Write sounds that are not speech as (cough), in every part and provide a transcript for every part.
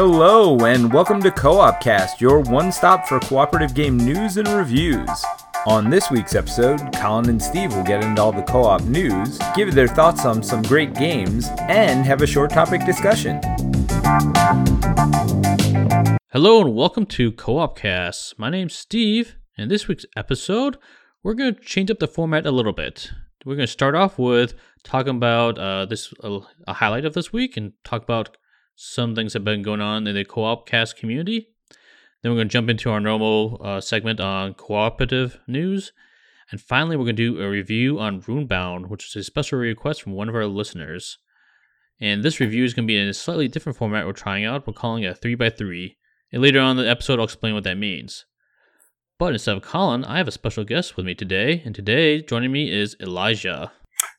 Hello, and welcome to Co op Cast, your one stop for cooperative game news and reviews. On this week's episode, Colin and Steve will get into all the co op news, give their thoughts on some great games, and have a short topic discussion. Hello, and welcome to Co op Cast. My name's Steve, and this week's episode, we're going to change up the format a little bit. We're going to start off with talking about uh, this uh, a highlight of this week and talk about some things that have been going on in the co-op cast community. Then we're going to jump into our normal uh, segment on cooperative news. And finally, we're going to do a review on Runebound, which is a special request from one of our listeners. And this review is going to be in a slightly different format we're trying out. We're calling it a 3x3. And later on in the episode, I'll explain what that means. But instead of Colin, I have a special guest with me today. And today, joining me is Elijah.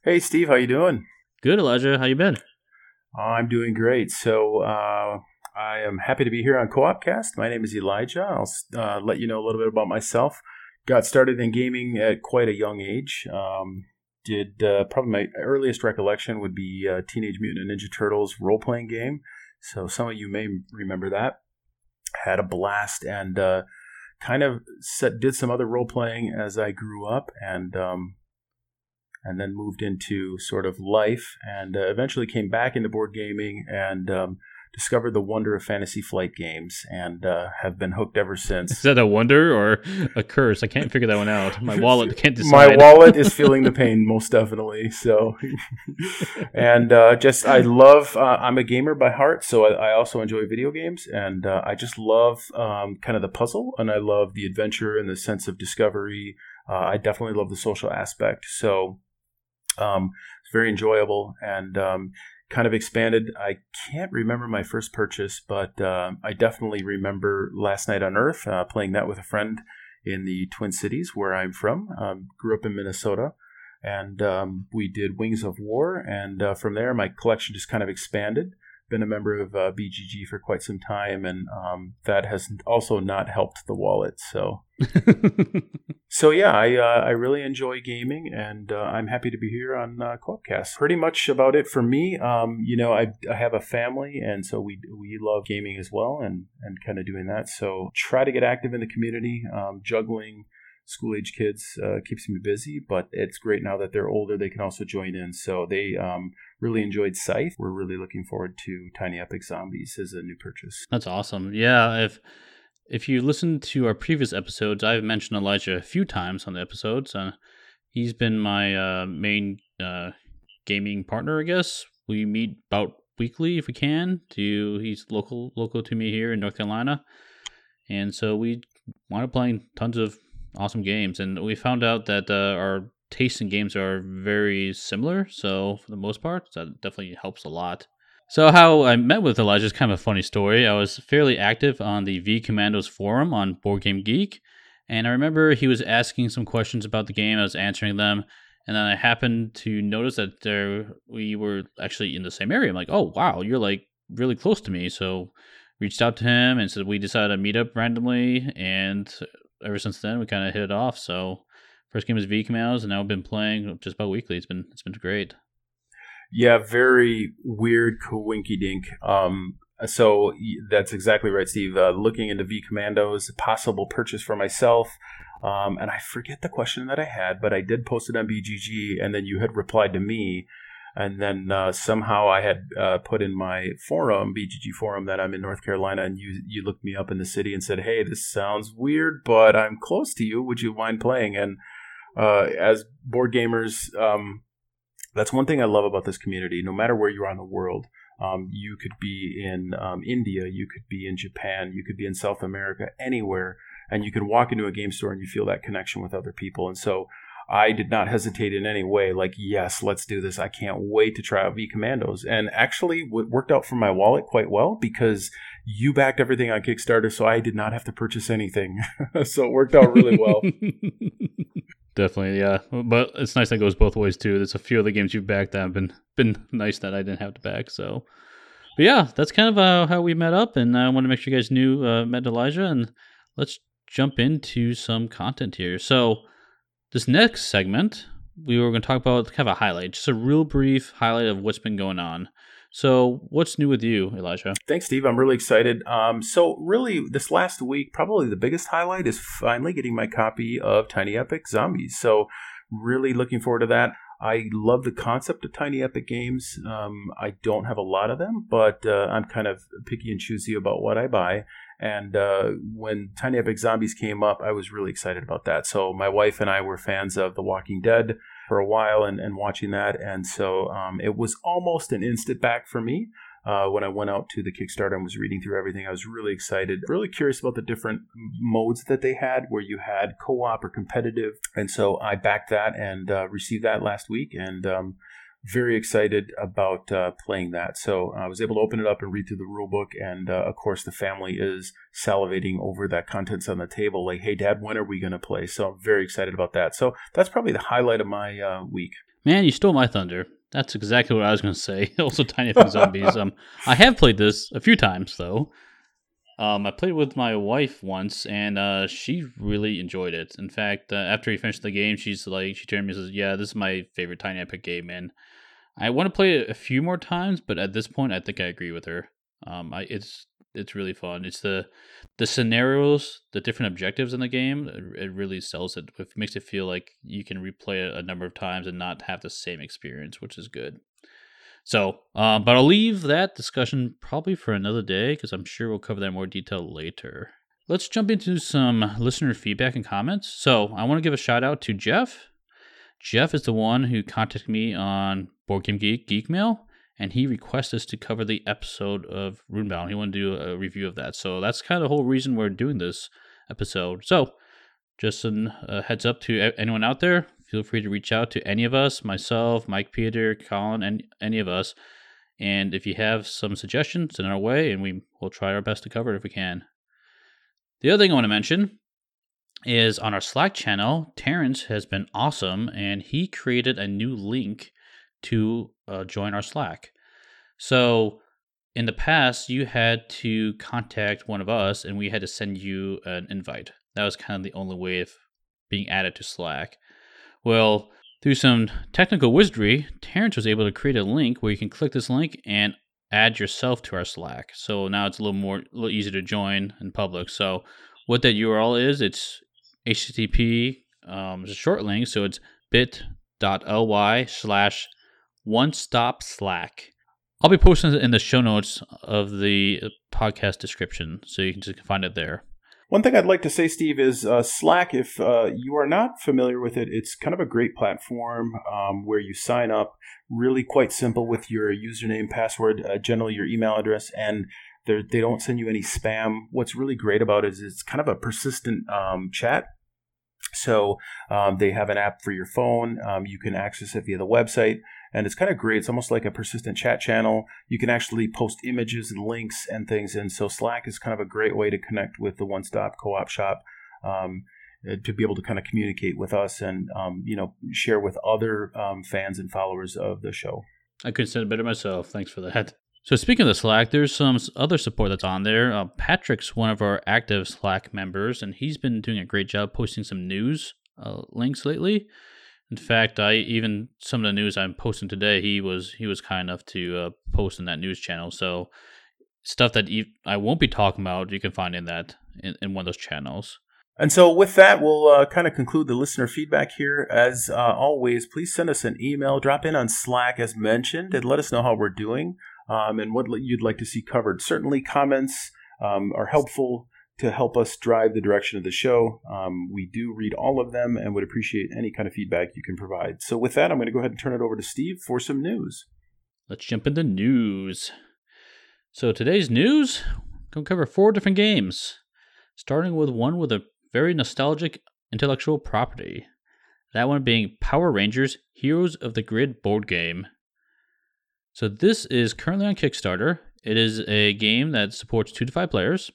Hey, Steve, how you doing? Good, Elijah. How you been? I'm doing great. So uh, I am happy to be here on Co-opcast. My name is Elijah. I'll uh, let you know a little bit about myself. Got started in gaming at quite a young age. Um, did uh, probably my earliest recollection would be uh, Teenage Mutant Ninja Turtles role playing game. So some of you may remember that. Had a blast and uh, kind of set, did some other role playing as I grew up and um, and then moved into sort of life and uh, eventually came back into board gaming and um, discovered the wonder of fantasy flight games and uh, have been hooked ever since. Is that a wonder or a curse? I can't figure that one out. My wallet (laughs) can't decide. My wallet is (laughs) feeling the pain most definitely. So, (laughs) and uh, just I love. Uh, I'm a gamer by heart, so I, I also enjoy video games, and uh, I just love um, kind of the puzzle, and I love the adventure and the sense of discovery. Uh, I definitely love the social aspect. So. Um, it's very enjoyable and um, kind of expanded. I can't remember my first purchase, but uh, I definitely remember Last Night on Earth, uh, playing that with a friend in the Twin Cities, where I'm from. Um, grew up in Minnesota, and um, we did Wings of War, and uh, from there, my collection just kind of expanded. Been a member of uh, BGG for quite some time, and um, that has also not helped the wallet. So, (laughs) so yeah, I uh, I really enjoy gaming, and uh, I'm happy to be here on uh, Co-opcast. Pretty much about it for me. Um, you know, I, I have a family, and so we we love gaming as well, and and kind of doing that. So try to get active in the community, um, juggling school age kids uh, keeps me busy, but it's great now that they're older. They can also join in. So they um, really enjoyed Scythe. We're really looking forward to Tiny Epic Zombies as a new purchase. That's awesome. Yeah, if if you listen to our previous episodes, I've mentioned Elijah a few times on the episodes. Uh, he's been my uh, main uh, gaming partner, I guess. We meet about weekly if we can. To he's local local to me here in North Carolina, and so we wanted playing tons of awesome games, and we found out that uh, our tastes in games are very similar. So for the most part, that definitely helps a lot. So how I met with Elijah is kind of a funny story. I was fairly active on the V Commandos forum on Board Game Geek, and I remember he was asking some questions about the game. I was answering them, and then I happened to notice that there we were actually in the same area. I'm like, oh wow, you're like really close to me. So reached out to him and said we decided to meet up randomly, and ever since then we kind of hit it off. So first game was V Commandos, and now I've been playing just about weekly. It's been it's been great. Yeah, very weird coinky dink. Um, so that's exactly right, Steve. Uh, looking into V Commandos, possible purchase for myself. Um, and I forget the question that I had, but I did post it on BGG, and then you had replied to me. And then uh, somehow I had uh, put in my forum, BGG forum, that I'm in North Carolina, and you you looked me up in the city and said, "Hey, this sounds weird, but I'm close to you. Would you mind playing?" And uh, as board gamers, um, that's one thing I love about this community. No matter where you are in the world, um, you could be in um, India, you could be in Japan, you could be in South America, anywhere, and you can walk into a game store and you feel that connection with other people. And so I did not hesitate in any way. Like, yes, let's do this. I can't wait to try out V Commandos. And actually, it worked out for my wallet quite well because you backed everything on Kickstarter, so I did not have to purchase anything. (laughs) so it worked out really well. (laughs) Definitely, yeah. But it's nice that it goes both ways too. There's a few of the games you've backed that have been been nice that I didn't have to back. So, but yeah, that's kind of uh, how we met up, and I want to make sure you guys knew uh, met Elijah, and let's jump into some content here. So, this next segment we were going to talk about kind of a highlight, just a real brief highlight of what's been going on. So, what's new with you, Elijah? Thanks, Steve. I'm really excited. Um, so, really, this last week, probably the biggest highlight is finally getting my copy of Tiny Epic Zombies. So, really looking forward to that. I love the concept of Tiny Epic games. Um, I don't have a lot of them, but uh, I'm kind of picky and choosy about what I buy. And uh, when Tiny Epic Zombies came up, I was really excited about that. So my wife and I were fans of The Walking Dead for a while and, and watching that. And so um, it was almost an instant back for me. Uh, when I went out to the Kickstarter and was reading through everything, I was really excited, really curious about the different modes that they had, where you had co-op or competitive, and so I backed that and uh, received that last week, and um, very excited about uh, playing that. So I was able to open it up and read through the rule book, and uh, of course the family is salivating over that contents on the table. Like, hey, Dad, when are we going to play? So I'm very excited about that. So that's probably the highlight of my uh, week. Man, you stole my thunder. That's exactly what I was going to say. (laughs) also, Tiny Epic Zombies. Um, I have played this a few times though. Um, I played with my wife once, and uh, she really enjoyed it. In fact, uh, after we finished the game, she's like, she turned to me and says, "Yeah, this is my favorite Tiny Epic game." And I want to play it a few more times, but at this point, I think I agree with her. Um, I, it's it's really fun. It's the the scenarios, the different objectives in the game. It really sells it. It makes it feel like you can replay it a number of times and not have the same experience, which is good. So, um, but I'll leave that discussion probably for another day because I'm sure we'll cover that in more detail later. Let's jump into some listener feedback and comments. So, I want to give a shout out to Jeff. Jeff is the one who contacted me on Board Game Geek Geek Mail and he requested us to cover the episode of Runebound. He wanted to do a review of that. So that's kind of the whole reason we're doing this episode. So just a heads up to anyone out there. Feel free to reach out to any of us, myself, Mike Peter, Colin, and any of us. And if you have some suggestions, it our way, and we will try our best to cover it if we can. The other thing I want to mention is on our Slack channel, Terrence has been awesome, and he created a new link to uh, join our Slack. So in the past, you had to contact one of us and we had to send you an invite. That was kind of the only way of being added to Slack. Well, through some technical wizardry, Terrence was able to create a link where you can click this link and add yourself to our Slack. So now it's a little more, a little easier to join in public. So what that URL is, it's HTTP, um, it's a short link, so it's bit.ly slash one Stop Slack. I'll be posting it in the show notes of the podcast description, so you can just find it there. One thing I'd like to say, Steve, is uh, Slack. If uh, you are not familiar with it, it's kind of a great platform um, where you sign up. Really quite simple with your username, password, uh, generally your email address, and they don't send you any spam. What's really great about it is it's kind of a persistent um, chat so um, they have an app for your phone. Um, you can access it via the website and it's kind of great. It's almost like a persistent chat channel. You can actually post images and links and things, and so Slack is kind of a great way to connect with the One Stop Co-op Shop. Um, uh, to be able to kind of communicate with us and um, you know share with other um, fans and followers of the show. I couldn't say it better myself. Thanks for that. So speaking of the Slack, there's some other support that's on there. Uh, Patrick's one of our active Slack members, and he's been doing a great job posting some news uh, links lately. In fact, I even some of the news I'm posting today, he was he was kind enough to uh, post in that news channel. So stuff that I won't be talking about, you can find in that in, in one of those channels. And so, with that, we'll uh, kind of conclude the listener feedback here. As uh, always, please send us an email, drop in on Slack as mentioned, and let us know how we're doing um, and what you'd like to see covered. Certainly, comments um, are helpful to help us drive the direction of the show. Um, we do read all of them and would appreciate any kind of feedback you can provide. So, with that, I'm going to go ahead and turn it over to Steve for some news. Let's jump into news. So, today's news, going to cover four different games, starting with one with a very nostalgic intellectual property. That one being Power Rangers Heroes of the Grid board game. So, this is currently on Kickstarter. It is a game that supports two to five players.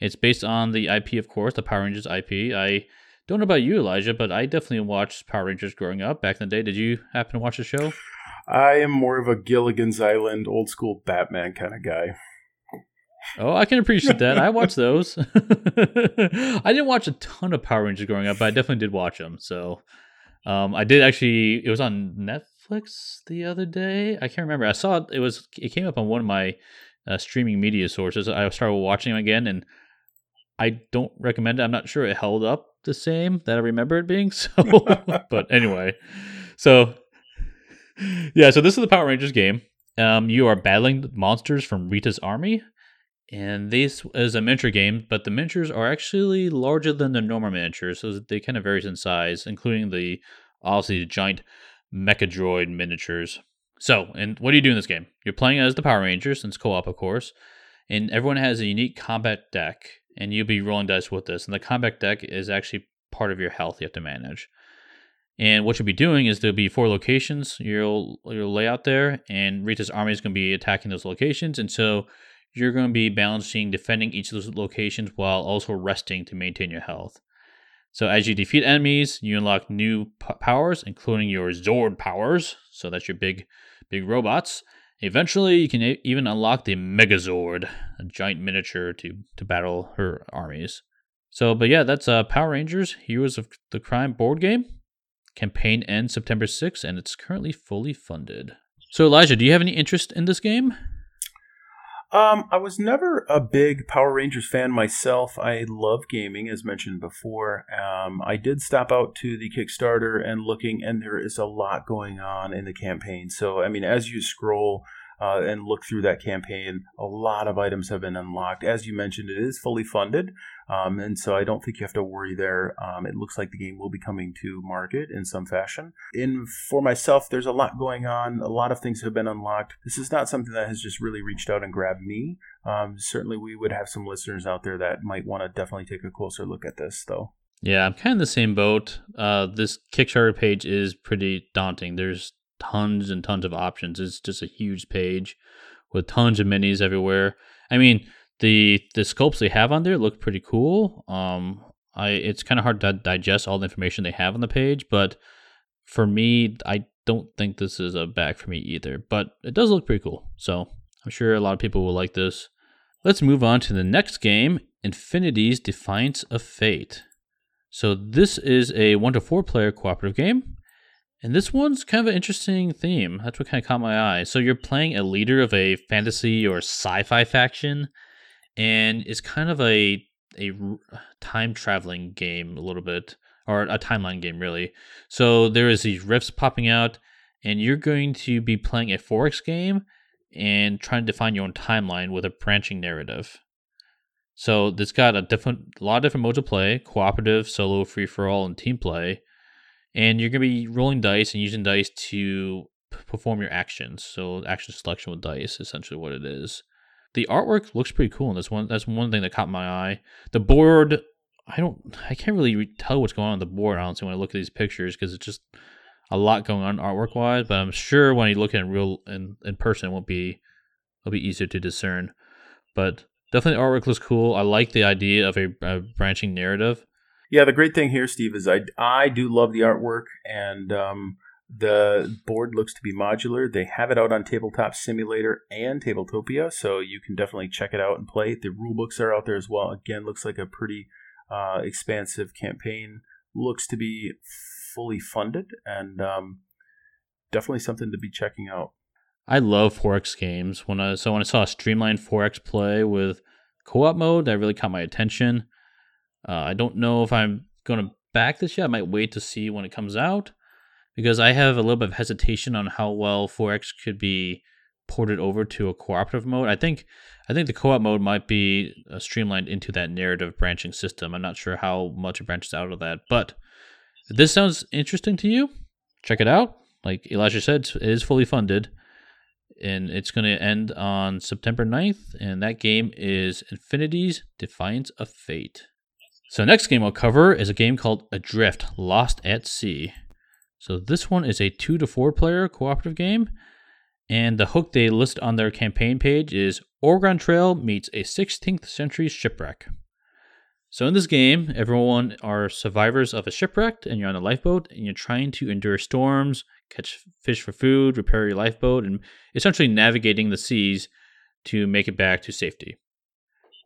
It's based on the IP, of course, the Power Rangers IP. I don't know about you, Elijah, but I definitely watched Power Rangers growing up back in the day. Did you happen to watch the show? I am more of a Gilligan's Island, old school Batman kind of guy. Oh, I can appreciate that. I watched (laughs) those. (laughs) I didn't watch a ton of Power Rangers growing up, but I definitely did watch them. So Um, I did actually. It was on Netflix the other day. I can't remember. I saw it. It was. It came up on one of my uh, streaming media sources. I started watching them again, and I don't recommend it. I'm not sure it held up the same that I remember it being. (laughs) So, but anyway, so yeah. So this is the Power Rangers game. Um, you are battling monsters from Rita's army, and this is a miniature game, but the miniatures are actually larger than the normal miniatures, so they kind of vary in size, including the obviously the giant Mechadroid miniatures. So, and what do you do in this game? You're playing as the Power Rangers, since co-op, of course, and everyone has a unique combat deck, and you'll be rolling dice with this. And the combat deck is actually part of your health you have to manage. And what you'll be doing is there'll be four locations you'll you'll lay out there, and Rita's army is going to be attacking those locations. And so you're going to be balancing defending each of those locations while also resting to maintain your health. So as you defeat enemies, you unlock new p- powers, including your Zord powers. So that's your big, big robots. Eventually, you can a- even unlock the Megazord, a giant miniature to to battle her armies. So, but yeah, that's uh, Power Rangers: Heroes of the Grid board game. Campaign ends September 6th, and it's currently fully funded. So, Elijah, do you have any interest in this game? Um, I was never a big Power Rangers fan myself. I love gaming, as mentioned before. Um, I did stop out to the Kickstarter and looking, and there is a lot going on in the campaign. So, I mean, as you scroll uh, and look through that campaign, a lot of items have been unlocked. As you mentioned, it is fully funded, um, and so I don't think you have to worry there. Um, it looks like the game will be coming to market in some fashion. In for myself, there's a lot going on. A lot of things have been unlocked. This is not something that has just really reached out and grabbed me. Um, certainly, we would have some listeners out there that might want to definitely take a closer look at this, though. Yeah, I'm kind of the same boat. Uh, this Kickstarter page is pretty daunting. There's tons and tons of options. It's just a huge page with tons of minis everywhere. I mean, the the sculpts they have on there look pretty cool. Um, I it's kind of hard to digest all the information they have on the page, but for me, I don't think this is a back for me either. But it does look pretty cool, so I'm sure a lot of people will like this. Let's move on to the next game, Infinity's Defiance of Fate. So this is a one to four player cooperative game. And this one's kind of an interesting theme. That's what kind of caught my eye. So you're playing a leader of a fantasy or sci-fi faction, and it's kind of a a time traveling game a little bit, or a timeline game really. So there is these rifts popping out, and you're going to be playing a 4X game and trying to define your own timeline with a branching narrative. So it's got a different, a lot of different modes of play: cooperative, solo, free for all, and team play and you're going to be rolling dice and using dice to perform your actions. So action selection with dice, essentially what it is. The artwork looks pretty cool, and that's one that's one thing that caught my eye. The board, I don't, I can't really re- tell what's going on on the board. Honestly, when I look at these pictures, because it's just a lot going on artwork wise. But I'm sure when you look at it in real in, in person, it won't be it'll be easier to discern. But definitely, artwork looks cool. I like the idea of a, a branching narrative. Yeah, the great thing here, Steve, is I I do love the artwork and um, the board looks to be modular. They have it out on Tabletop Simulator and Tabletopia, so you can definitely check it out and play. The rule books are out there as well. Again, looks like a pretty uh, expansive campaign. Looks to be fully funded and um, definitely something to be checking out. I love 4X games. When I so when I saw a streamlined 4X play with co-op mode, that really caught my attention. Uh, I don't know if I'm going to back this yet. I might wait to see when it comes out because I have a little bit of hesitation on how well 4X could be ported over to a cooperative mode. I think I think the co-op mode might be uh, streamlined into that narrative branching system. I'm not sure how much it branches out of that, but if this sounds interesting to you, check it out. Like Elijah said, it is fully funded and it's going to end on September 9th and that game is Infinity's Defiance of Fate. So next game I'll cover is a game called Adrift: Lost at Sea. So this one is a two to four player cooperative game, and the hook they list on their campaign page is Oregon Trail meets a 16th century shipwreck. So in this game, everyone are survivors of a shipwreck, and you're on a lifeboat, and you're trying to endure storms, catch fish for food, repair your lifeboat, and essentially navigating the seas to make it back to safety.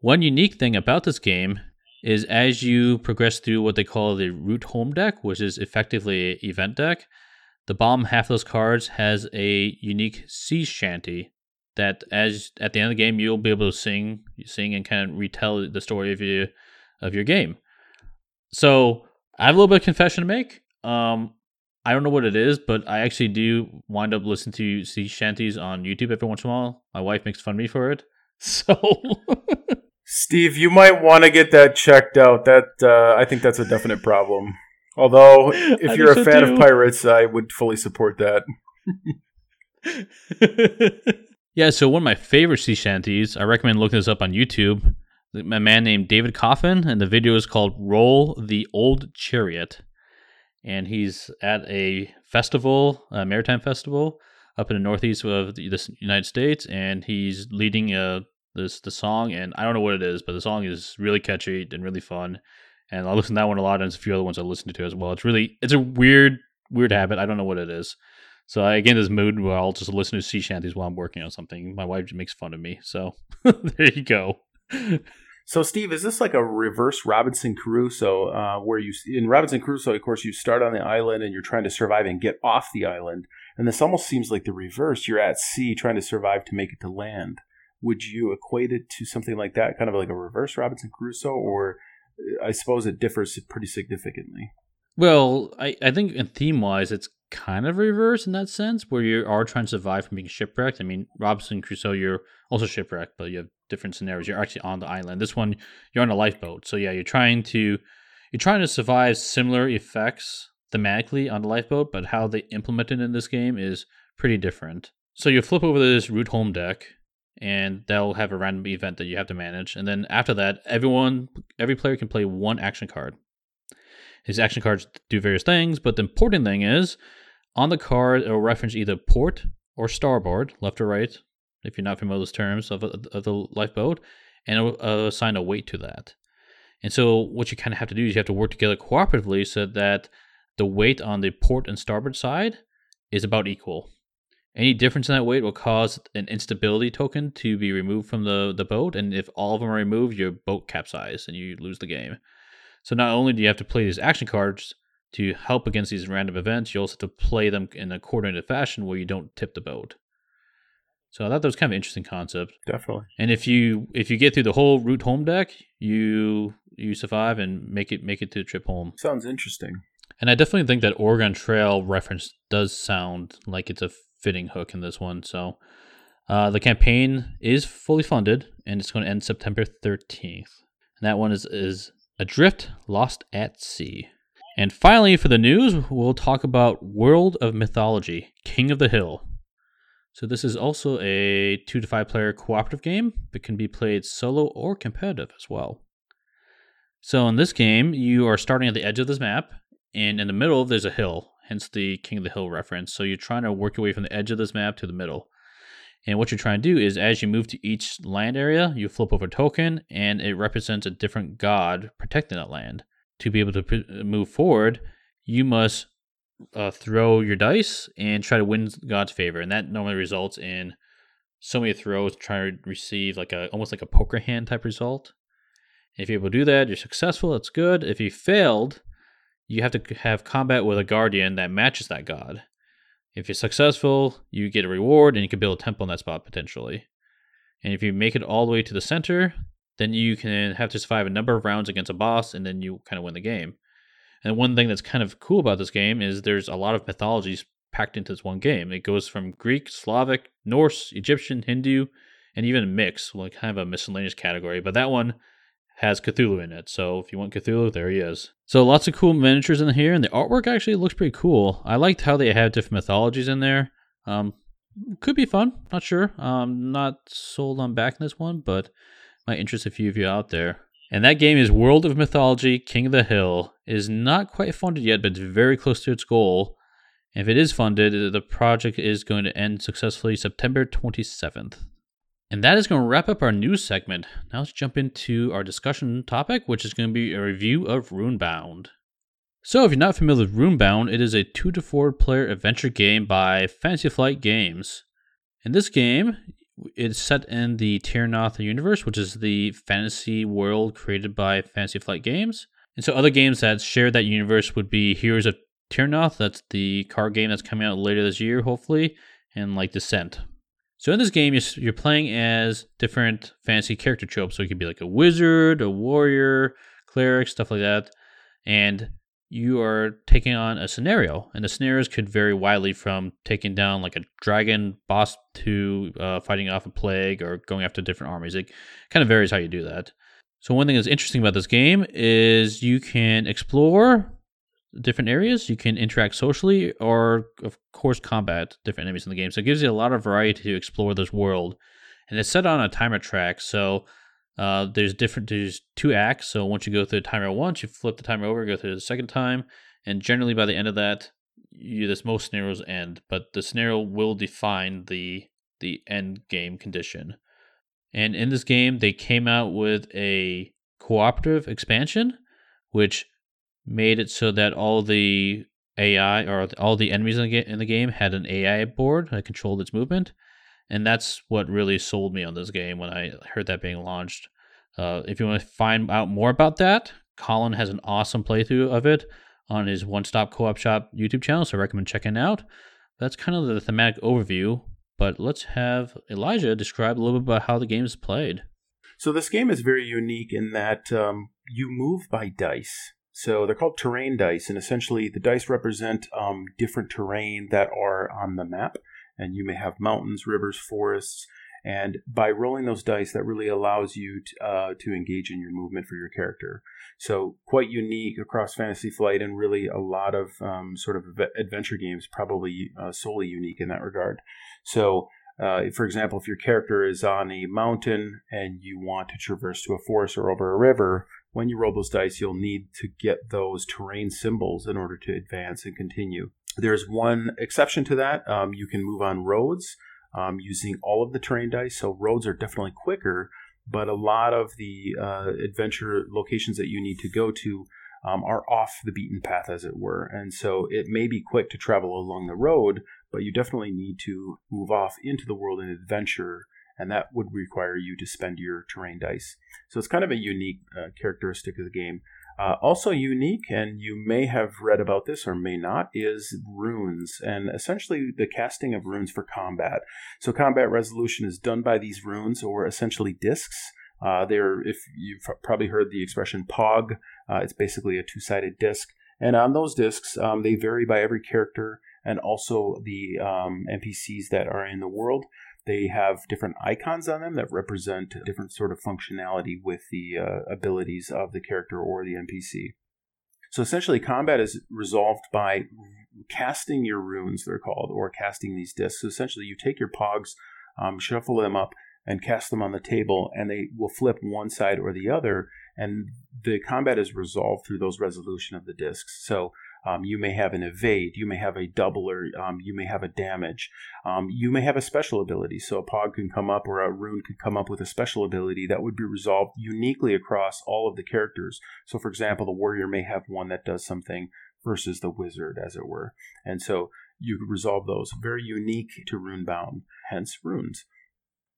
One unique thing about this game is as you progress through what they call the route home deck, which is effectively an event deck, the bottom half of those cards has a unique sea shanty that as at the end of the game you'll be able to sing sing and kind of retell the story of your of your game. So I have a little bit of confession to make. Um, I don't know what it is, but I actually do wind up listening to sea shanties on YouTube every once in a while. My wife makes fun of me for it. (laughs) So Steve, you might want to get that checked out. That uh, I think that's a definite problem. Although, if you're a fan too. of pirates, I would fully support that. (laughs) yeah, so one of my favorite sea shanties, I recommend looking this up on YouTube. A man named David Coffin, and the video is called Roll the Old Chariot. And he's at a festival, a maritime festival, up in the northeast of the United States, and he's leading uh, this the song, and I don't know what it is, but the song is really catchy and really fun. And I listen to that one a lot, and there's a few other ones I listen to as well. It's really, it's a weird, weird habit. I don't know what it is. So I get in this mood where I'll just listen to sea shanties while I'm working on something. My wife makes fun of me, so (laughs) there you go. So, Steve, is this like a reverse Robinson Crusoe, uh, where you in Robinson Crusoe, of course, you start on the island and you're trying to survive and get off the island, and this almost seems like the reverse. You're at sea trying to survive to make it to land. Would you equate it to something like that, kind of like a reverse Robinson Crusoe, or uh, I suppose it differs pretty significantly? Well, I, I think in theme wise, it's kind of reverse in that sense, where you are trying to survive from being shipwrecked. I mean, Robinson Crusoe, you're also shipwrecked, but you have different scenarios. You're actually on the island. This one, you're on a lifeboat. So yeah, you're trying to you're trying to survive similar effects thematically on the lifeboat, but how they implement it in this game is pretty different. So you flip over this route home deck, and they'll have a random event that you have to manage. And then after that, everyone, every player can play one action card. His action cards do various things, but the important thing is on the card it'll reference either port or starboard, left or right, if you're not familiar with those terms of, of the lifeboat, and it'll uh, assign a weight to that. And so what you kind of have to do is you have to work together cooperatively so that the weight on the port and starboard side is about equal. Any difference in that weight will cause an instability token to be removed from the, the boat, and if all of them are removed, your boat capsizes and you lose the game. So not only do you have to play these action cards to help against these random events, you also have to play them in a coordinated fashion where you don't tip the boat. So I thought that was kind of an interesting concept. Definitely. And if you if you get through the whole route home deck, you you survive and make it make it to the trip home. Sounds interesting. And I definitely think that Oregon Trail reference does sound like it's a fitting hook in this one. So uh, the campaign is fully funded and it's going to end September 13th. And that one is, is Adrift Lost at Sea. And finally, for the news, we'll talk about World of Mythology King of the Hill. So this is also a two to five player cooperative game that can be played solo or competitive as well. So in this game, you are starting at the edge of this map, and in the middle there's a hill, hence the King of the Hill reference. So you're trying to work your way from the edge of this map to the middle. And what you're trying to do is as you move to each land area, you flip over a token and it represents a different god protecting that land. To be able to p- move forward, you must uh, throw your dice and try to win God's favor, and that normally results in so many throws trying to receive like a almost like a poker hand type result. If you're able to do that, you're successful. That's good. If you failed, you have to have combat with a guardian that matches that god. If you're successful, you get a reward and you can build a temple in that spot potentially. And if you make it all the way to the center, then you can have to survive a number of rounds against a boss and then you kind of win the game. And one thing that's kind of cool about this game is there's a lot of mythologies packed into this one game. It goes from Greek, Slavic, Norse, Egyptian, Hindu, and even mix, like kind of a miscellaneous category. But that one has Cthulhu in it. So if you want Cthulhu, there he is. So lots of cool miniatures in here, and the artwork actually looks pretty cool. I liked how they have different mythologies in there. Um, could be fun. Not sure. Um, not sold on backing this one, but might interest a few of you out there. And that game is World of Mythology King of the Hill. It is not quite funded yet, but it's very close to its goal. If it is funded, the project is going to end successfully September 27th. And that is going to wrap up our news segment. Now let's jump into our discussion topic, which is going to be a review of Runebound. So, if you're not familiar with Runebound, it is a two to four player adventure game by Fantasy Flight Games. In this game, it's set in the Terrinoth universe, which is the fantasy world created by Fantasy Flight Games. And so other games that share that universe would be Heroes of Terrinoth, that's the card game that's coming out later this year, hopefully, and like Descent. So in this game, you're playing as different fantasy character tropes. So you could be like a wizard, a warrior, cleric, stuff like that. And you are taking on a scenario, and the scenarios could vary widely from taking down like a dragon boss to uh, fighting off a plague or going after different armies. It kind of varies how you do that. So one thing that's interesting about this game is you can explore different areas. You can interact socially, or of course, combat different enemies in the game. So it gives you a lot of variety to explore this world, and it's set on a timer track. So uh, there's different. There's two acts. So once you go through the timer once, you flip the timer over, go through the second time, and generally by the end of that, you this most scenarios end. But the scenario will define the the end game condition. And in this game, they came out with a cooperative expansion, which made it so that all the AI or all the enemies in the, game had an AI board that controlled its movement. And that's what really sold me on this game when I heard that being launched. Uh, if you want to find out more about that, Colin has an awesome playthrough of it on his One Stop Co op Shop YouTube channel, so I recommend checking out. That's kind of the thematic overview, but let's have Elijah describe a little bit about how the game is played. So, this game is very unique in that um, you move by dice. So they're called terrain dice, and essentially the dice represent um, different terrain that are on the map. And you may have mountains, rivers, forests, and by rolling those dice, that really allows you to, uh, to engage in your movement for your character. So quite unique across Fantasy Flight, and really a lot of um, sort of adventure games probably uh, solely unique in that regard. So uh, for example, if your character is on a mountain and you want to traverse to a forest or over a river, when you roll those dice, you'll need to get those terrain symbols in order to advance and continue. There's one exception to that. Um, you can move on roads um, using all of the terrain dice. So roads are definitely quicker, but a lot of the uh, adventure locations that you need to go to um, are off the beaten path, as it were. And so it may be quick to travel along the road, but you definitely need to move off into the world and adventure and that would require you to spend your terrain dice. So it's kind of a unique uh, characteristic of the game. Uh, also unique, and you may have read about this or may not, is runes, and essentially the casting of runes for combat. So combat resolution is done by these runes, or essentially discs. Uh, they're, if you've probably heard the expression POG, uh, it's basically a two-sided disc. And on those discs, um, they vary by every character and also the um, NPCs that are in the world. They have different icons on them that represent different sort of functionality with the uh, abilities of the character or the NPC. So essentially, combat is resolved by casting your runes, they're called, or casting these discs. So essentially, you take your pogs, um, shuffle them up, and cast them on the table, and they will flip one side or the other. And the combat is resolved through those resolution of the discs. So um, you may have an evade, you may have a doubler, um, you may have a damage, um, you may have a special ability. So a pog can come up or a rune could come up with a special ability that would be resolved uniquely across all of the characters. So, for example, the warrior may have one that does something versus the wizard, as it were. And so you could resolve those. Very unique to Runebound, hence runes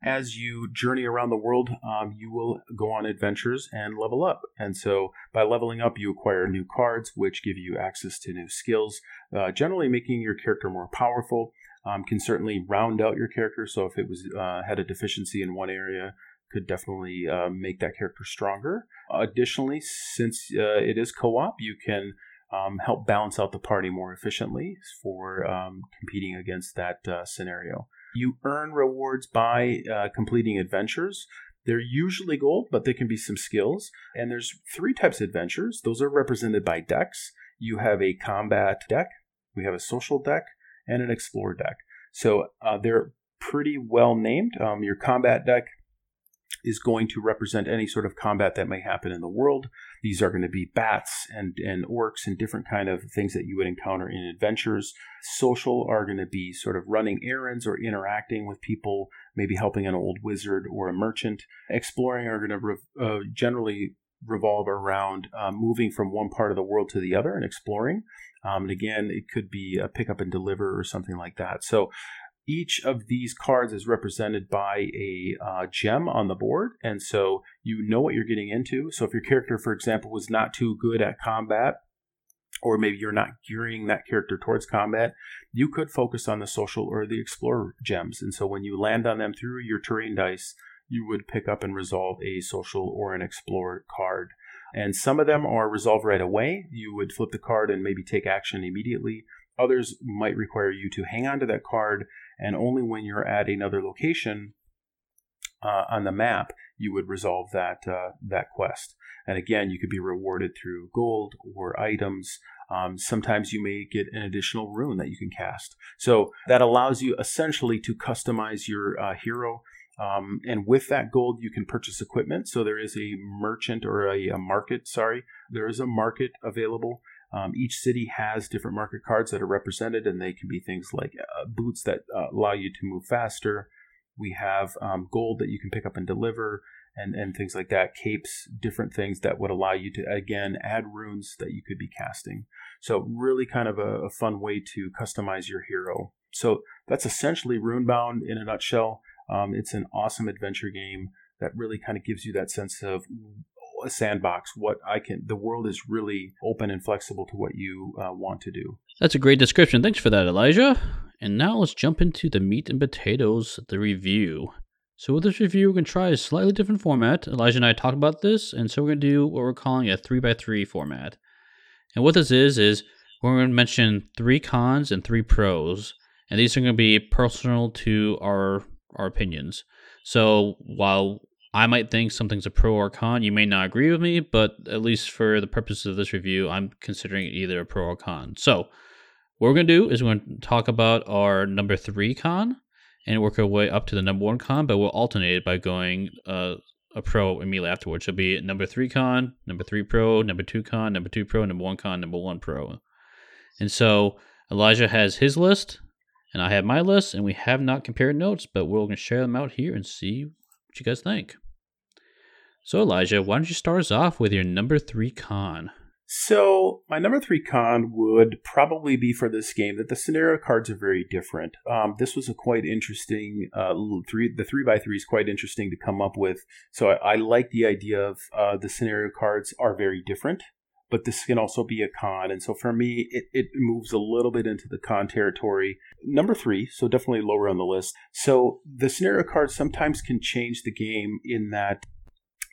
as you journey around the world, um, you will go on adventures and level up. And so, by leveling up, you acquire new cards, which give you access to new skills, uh, generally making your character more powerful. Um, can certainly round out your character. So, if it was uh, had a deficiency in one area, could definitely uh, make that character stronger. Additionally, since uh, it is co-op, you can um, help balance out the party more efficiently for um, competing against that uh, scenario. You earn rewards by uh, completing adventures. They're usually gold, but they can be some skills. And there's three types of adventures. Those are represented by decks. You have a combat deck, we have a social deck, and an explore deck. So uh, they're pretty well named. Um, your combat deck is going to represent any sort of combat that may happen in the world. These are going to be bats and, and orcs and different kind of things that you would encounter in adventures. Social are going to be sort of running errands or interacting with people, maybe helping an old wizard or a merchant. Exploring are going to uh, generally revolve around uh, moving from one part of the world to the other and exploring. Um, and again, it could be a pick up and deliver or something like that. So each of these cards is represented by a uh, gem on the board, and so you know what you're getting into. So if your character, for example, was not too good at combat, or maybe you're not gearing that character towards combat, you could focus on the social or the explorer gems. And so when you land on them through your terrain dice, you would pick up and resolve a social or an explorer card. And some of them are resolved right away. You would flip the card and maybe take action immediately. Others might require you to hang on to that card and only when you're at another location uh, on the map you would resolve that uh, that quest. And again, you could be rewarded through gold or items. Um, sometimes you may get an additional rune that you can cast. So that allows you essentially to customize your uh, hero. Um, and with that gold, you can purchase equipment. So there is a merchant or a, a market. Sorry, there is a market available um, each city has different market cards that are represented, and they can be things like uh, boots that uh, allow you to move faster. We have um, gold that you can pick up and deliver, and, and things like that. Capes, different things that would allow you to, again, add runes that you could be casting. So, really kind of a, a fun way to customize your hero. So, that's essentially Runebound in a nutshell. Um, it's an awesome adventure game that really kind of gives you that sense of a sandbox. What I can, the world is really open and flexible to what you uh, want to do. That's a great description. Thanks for that, Elijah. And now let's jump into the meat and potatoes, the review. So with this review, we're going to try a slightly different format. Elijah and I talked about this, and so we're going to do what we're calling a 3x3 format. And what this is, is we're going to mention three cons and three pros, and these are going to be personal to our our opinions. So while I might think something's a pro or con. You may not agree with me, but at least for the purposes of this review, I'm considering it either a pro or con. So, what we're going to do is we're going to talk about our number three con and work our way up to the number one con, but we'll alternate it by going uh, a pro immediately afterwards. So, it'll be number three con, number three pro, number two con, number two pro, number one con, number one pro. And so, Elijah has his list, and I have my list, and we have not compared notes, but we're going to share them out here and see what you guys think. So, Elijah, why don't you start us off with your number three con? So, my number three con would probably be for this game that the scenario cards are very different. Um, this was a quite interesting uh, three. The three by three is quite interesting to come up with. So, I, I like the idea of uh, the scenario cards are very different, but this can also be a con. And so, for me, it, it moves a little bit into the con territory. Number three, so definitely lower on the list. So, the scenario card sometimes can change the game in that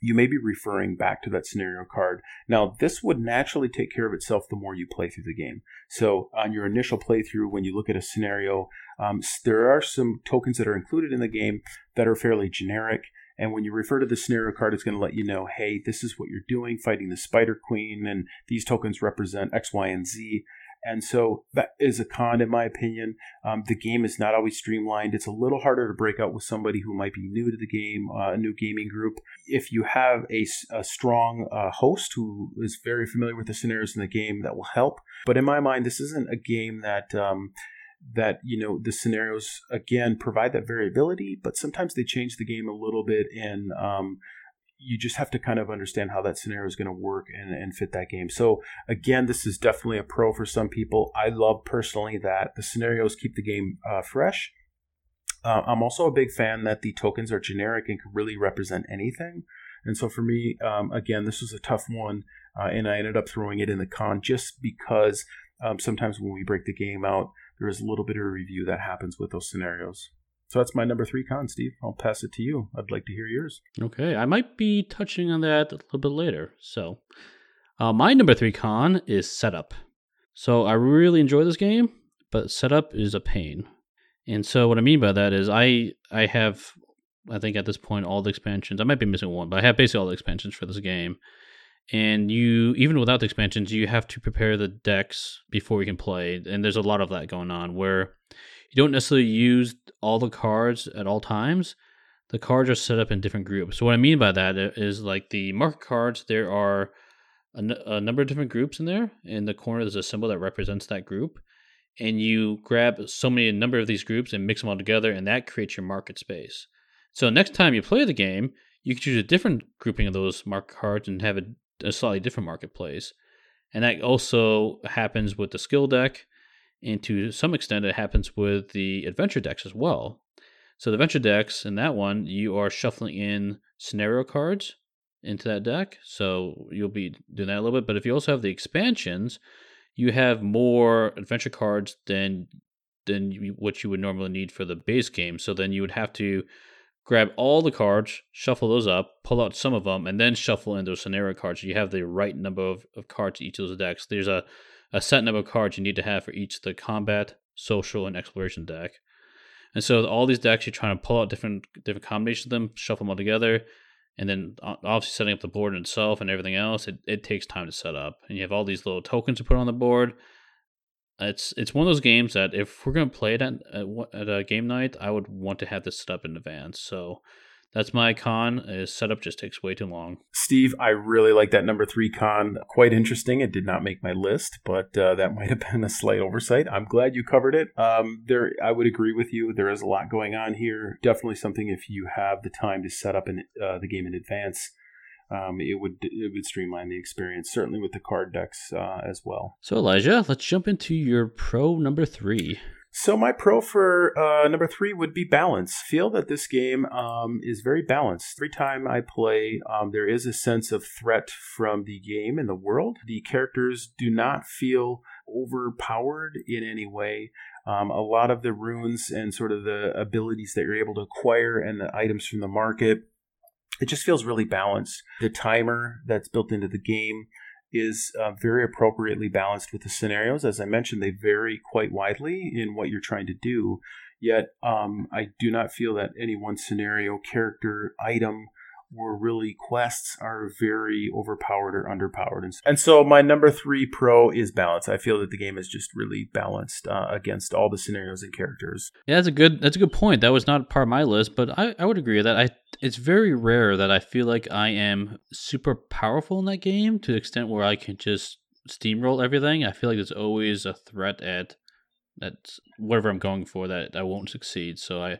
you may be referring back to that scenario card. Now, this would naturally take care of itself the more you play through the game. So, on your initial playthrough, when you look at a scenario, um, there are some tokens that are included in the game that are fairly generic. And when you refer to the scenario card, it's going to let you know, hey, this is what you're doing, fighting the Spider Queen, and these tokens represent X, Y, and Z. And so that is a con, in my opinion. Um, the game is not always streamlined. It's a little harder to break out with somebody who might be new to the game, uh, a new gaming group. If you have a, a strong uh, host who is very familiar with the scenarios in the game, that will help. But in my mind, this isn't a game that. Um, that you know the scenarios again provide that variability but sometimes they change the game a little bit and um, you just have to kind of understand how that scenario is going to work and, and fit that game. So again, this is definitely a pro for some people. I love personally that the scenarios keep the game uh, fresh. Uh, I'm also a big fan that the tokens are generic and can really represent anything. And so for me, um, again, this was a tough one, uh, and I ended up throwing it in the con just because um, sometimes when we break the game out, there is a little bit of a review that happens with those scenarios. So that's my number three con, Steve. I'll pass it to you. I'd like to hear yours. Okay, I might be touching on that a little bit later. So, uh, my number three con is setup. So I really enjoy this game, but setup is a pain. And so what I mean by that is I I have I think at this point all the expansions. I might be missing one, but I have basically all the expansions for this game. And you even without the expansions, you have to prepare the decks before you can play. And there's a lot of that going on where you don't necessarily use all the cards at all times. The cards are set up in different groups. So what I mean by that is like the market cards. There are a, n- a number of different groups in there. In the corner, there's a symbol that represents that group, and you grab so many a number of these groups and mix them all together, and that creates your market space. So next time you play the game, you can choose a different grouping of those market cards and have a, a slightly different marketplace. And that also happens with the skill deck And to some extent, it happens with the adventure decks as well. So the adventure decks in that one, you are shuffling in scenario cards into that deck. So you'll be doing that a little bit. But if you also have the expansions, you have more adventure cards than than what you would normally need for the base game. So then you would have to grab all the cards, shuffle those up, pull out some of them, and then shuffle in those scenario cards. You have the right number of, of cards each of those decks. There's a, a set number of cards you need to have for each the combat, social, and exploration deck. And so all these decks, you're trying to pull out different different combinations of them, shuffle them all together, and then obviously setting up the board itself and everything else. It, it takes time to set up, and you have all these little tokens to put on the board it's it's one of those games that if we're gonna play it at, at, a game night, I would want to have this set up in advance. So that's my con. Is setup just takes way too long. Steve, I really like that number three con. Quite interesting. It did not make my list, but uh, that (laughs) might have been a slight oversight. I'm glad you covered it. Um, there, I would agree with you. There is a lot going on here. Definitely something if you have the time to set up in, uh, the game in advance um, it would it would streamline the experience, certainly with the card decks uh, as well. So Elijah, let's jump into your pro number three. So my pro for uh, number three would be balance. Feel that this game um, is very balanced. Every time I play, um, there is a sense of threat from the game and the world. The characters do not feel overpowered in any way. Um, a lot of the runes and sort of the abilities that you're able to acquire and the items from the market it just feels really balanced. The timer that's built into the game is uh, very appropriately balanced with the scenarios. As I mentioned, they vary quite widely in what you're trying to do. Yet, um, I do not feel that any one scenario, character, item were really quests are very overpowered or underpowered. And so my number three pro is balance. I feel that the game is just really balanced uh, against all the scenarios and characters. Yeah, that's a good that's a good point. That was not part of my list, but I, I would agree with that. I it's very rare that I feel like I am super powerful in that game to the extent where I can just steamroll everything. I feel like there's always a threat at that whatever I'm going for that I won't succeed. So I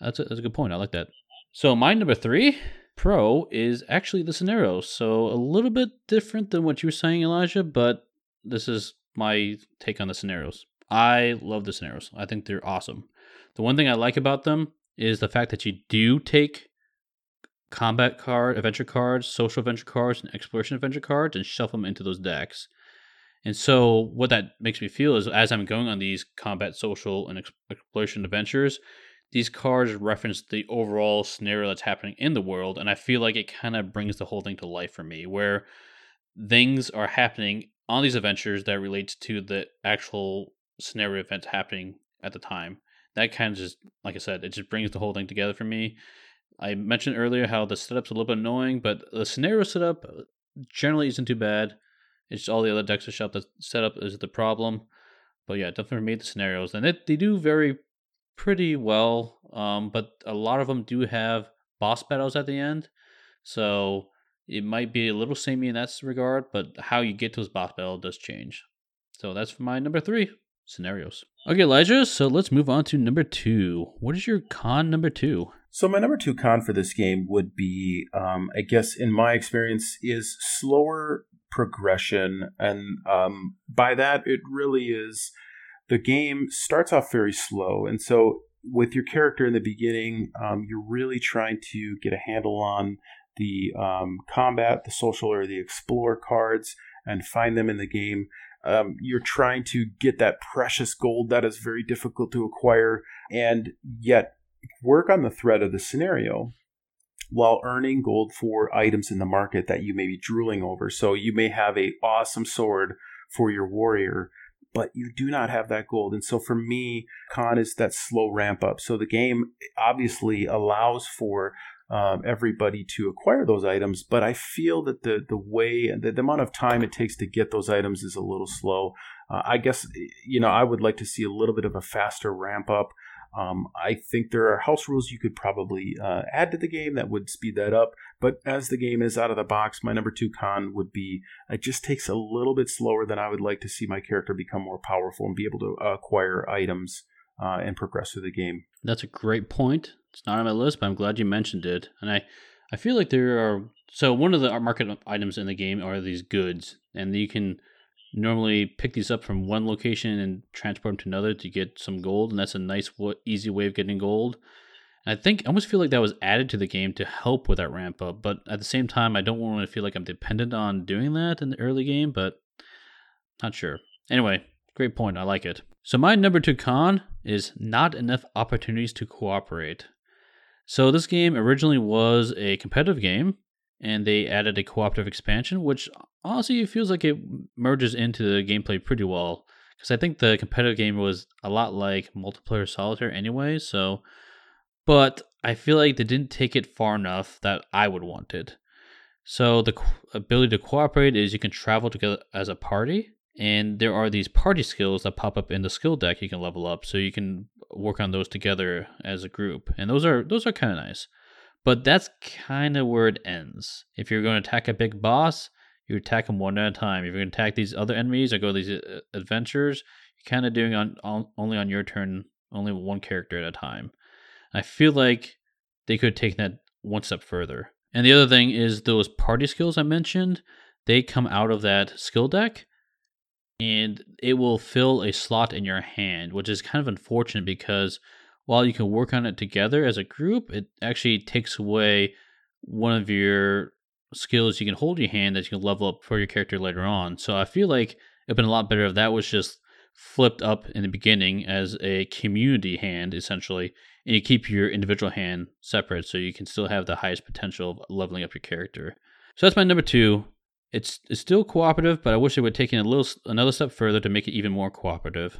that's a, that's a good point. I like that. So my number three Pro is actually the scenarios. So a little bit different than what you were saying, Elijah, but this is my take on the scenarios. I love the scenarios. I think they're awesome. The one thing I like about them is the fact that you do take combat card, adventure cards, social adventure cards, and exploration adventure cards and shuffle them into those decks. And so, what that makes me feel is as I'm going on these combat, social, and exploration adventures, these cards reference the overall scenario that's happening in the world, and I feel like it kind of brings the whole thing to life for me, where things are happening on these adventures that relates to the actual scenario events happening at the time. That kind of just, like I said, it just brings the whole thing together for me. I mentioned earlier how the setup's a little bit annoying, but the scenario setup uh, generally isn't too bad. It's all the other decks of shop that setup is the problem. But yeah, definitely made the scenarios, and it, they do vary pretty well. Um, but a lot of them do have boss battles at the end, so it might be a little samey in that regard. But how you get to those boss battle does change. So that's my number three scenarios. Okay, Elijah. So let's move on to number two. What is your con number two? So my number two con for this game would be, um, I guess, in my experience, is slower progression, and um, by that it really is the game starts off very slow. And so, with your character in the beginning, um, you're really trying to get a handle on the um, combat, the social, or the explore cards and find them in the game. Um, you're trying to get that precious gold that is very difficult to acquire, and yet work on the thread of the scenario while earning gold for items in the market that you may be drooling over. So you may have a awesome sword for your warrior but you do not have that gold. And so for me, con is that slow ramp up. So the game obviously allows for um, everybody to acquire those items, but I feel that the the way the, the amount of time it takes to get those items is a little slow. Uh, I guess you know I would like to see a little bit of a faster ramp up. Um, I think there are house rules you could probably uh, add to the game that would speed that up. But as the game is out of the box, my number two con would be it just takes a little bit slower than I would like to see my character become more powerful and be able to acquire items uh, and progress through the game. That's a great point. It's not on my list, but I'm glad you mentioned it. And I, I feel like there are so one of the market items in the game are these goods, and you can normally pick these up from one location and transport them to another to get some gold, and that's a nice, easy way of getting gold. And I think I almost feel like that was added to the game to help with that ramp up, but at the same time, I don't want to feel like I'm dependent on doing that in the early game, but not sure. Anyway, great point. I like it. So my number two con is not enough opportunities to cooperate. So this game originally was a competitive game, and they added a cooperative expansion, which honestly it feels like it merges into the gameplay pretty well. Because I think the competitive game was a lot like multiplayer solitaire anyway. So, but I feel like they didn't take it far enough that I would want it. So the ability to cooperate is you can travel together as a party, and there are these party skills that pop up in the skill deck you can level up. So you can work on those together as a group, and those are those are kind of nice. But that's kind of where it ends. If you're going to attack a big boss, you attack them one at a time. If to attack these other enemies or go these uh, adventures, you're kind of doing on, on only on your turn, only one character at a time. I feel like they could take that one step further. And the other thing is those party skills I mentioned, they come out of that skill deck and it will fill a slot in your hand, which is kind of unfortunate because while you can work on it together as a group, it actually takes away one of your skills you can hold your hand that you can level up for your character later on. So I feel like it'd been a lot better if that was just flipped up in the beginning as a community hand essentially and you keep your individual hand separate so you can still have the highest potential of leveling up your character. So that's my number 2. It's it's still cooperative, but I wish it would take it a little another step further to make it even more cooperative.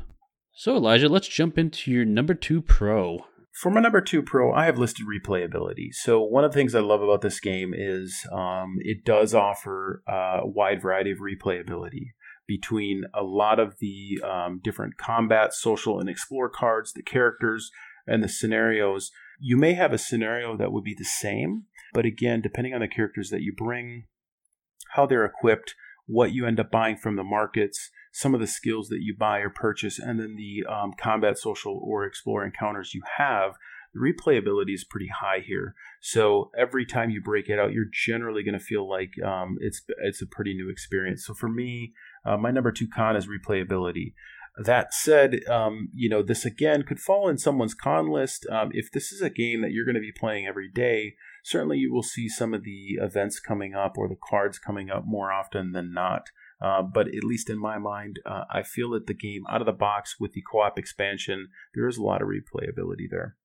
So Elijah, let's jump into your number 2 pro. For my number two pro, I have listed replayability. So one of the things I love about this game is um, it does offer a wide variety of replayability between a lot of the um, different combat, social, and explore cards, the characters, and the scenarios. You may have a scenario that would be the same, but again, depending on the characters that you bring, how they're equipped, what you end up buying from the markets, some of the skills that you buy or purchase, and then the um, combat, social, or explore encounters you have, the replayability is pretty high here. So every time you break it out, you're generally going to feel like um, it's it's a pretty new experience. So for me, uh, my number two con is replayability. That said, um, you know this again could fall in someone's con list. Um, if this is a game that you're going to be playing every day, certainly you will see some of the events coming up or the cards coming up more often than not. Uh, but at least in my mind, uh, I feel that the game out of the box with the co op expansion, there is a lot of replayability there.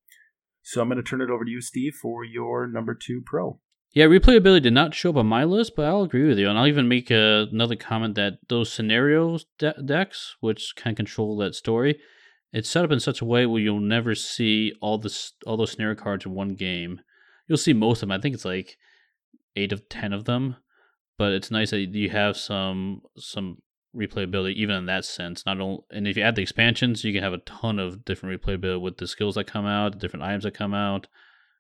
So I'm going to turn it over to you, Steve, for your number two pro. Yeah, replayability did not show up on my list, but I'll agree with you. And I'll even make uh, another comment that those scenarios de- decks, which of control that story, it's set up in such a way where you'll never see all this all those scenario cards in one game. You'll see most of them. I think it's like eight of ten of them, but it's nice that you have some some replayability even in that sense. Not only and if you add the expansions, you can have a ton of different replayability with the skills that come out, the different items that come out.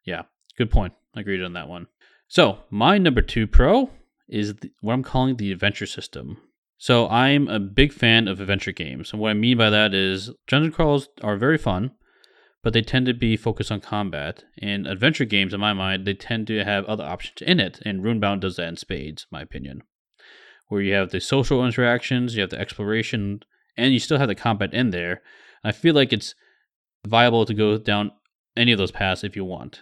Yeah, good point. I agreed on that one. So my number two pro is the, what I'm calling the adventure system. So I'm a big fan of adventure games, and what I mean by that is dungeon crawls are very fun but they tend to be focused on combat. And adventure games, in my mind, they tend to have other options in it, and Runebound does that in spades, my opinion. Where you have the social interactions, you have the exploration, and you still have the combat in there. I feel like it's viable to go down any of those paths if you want.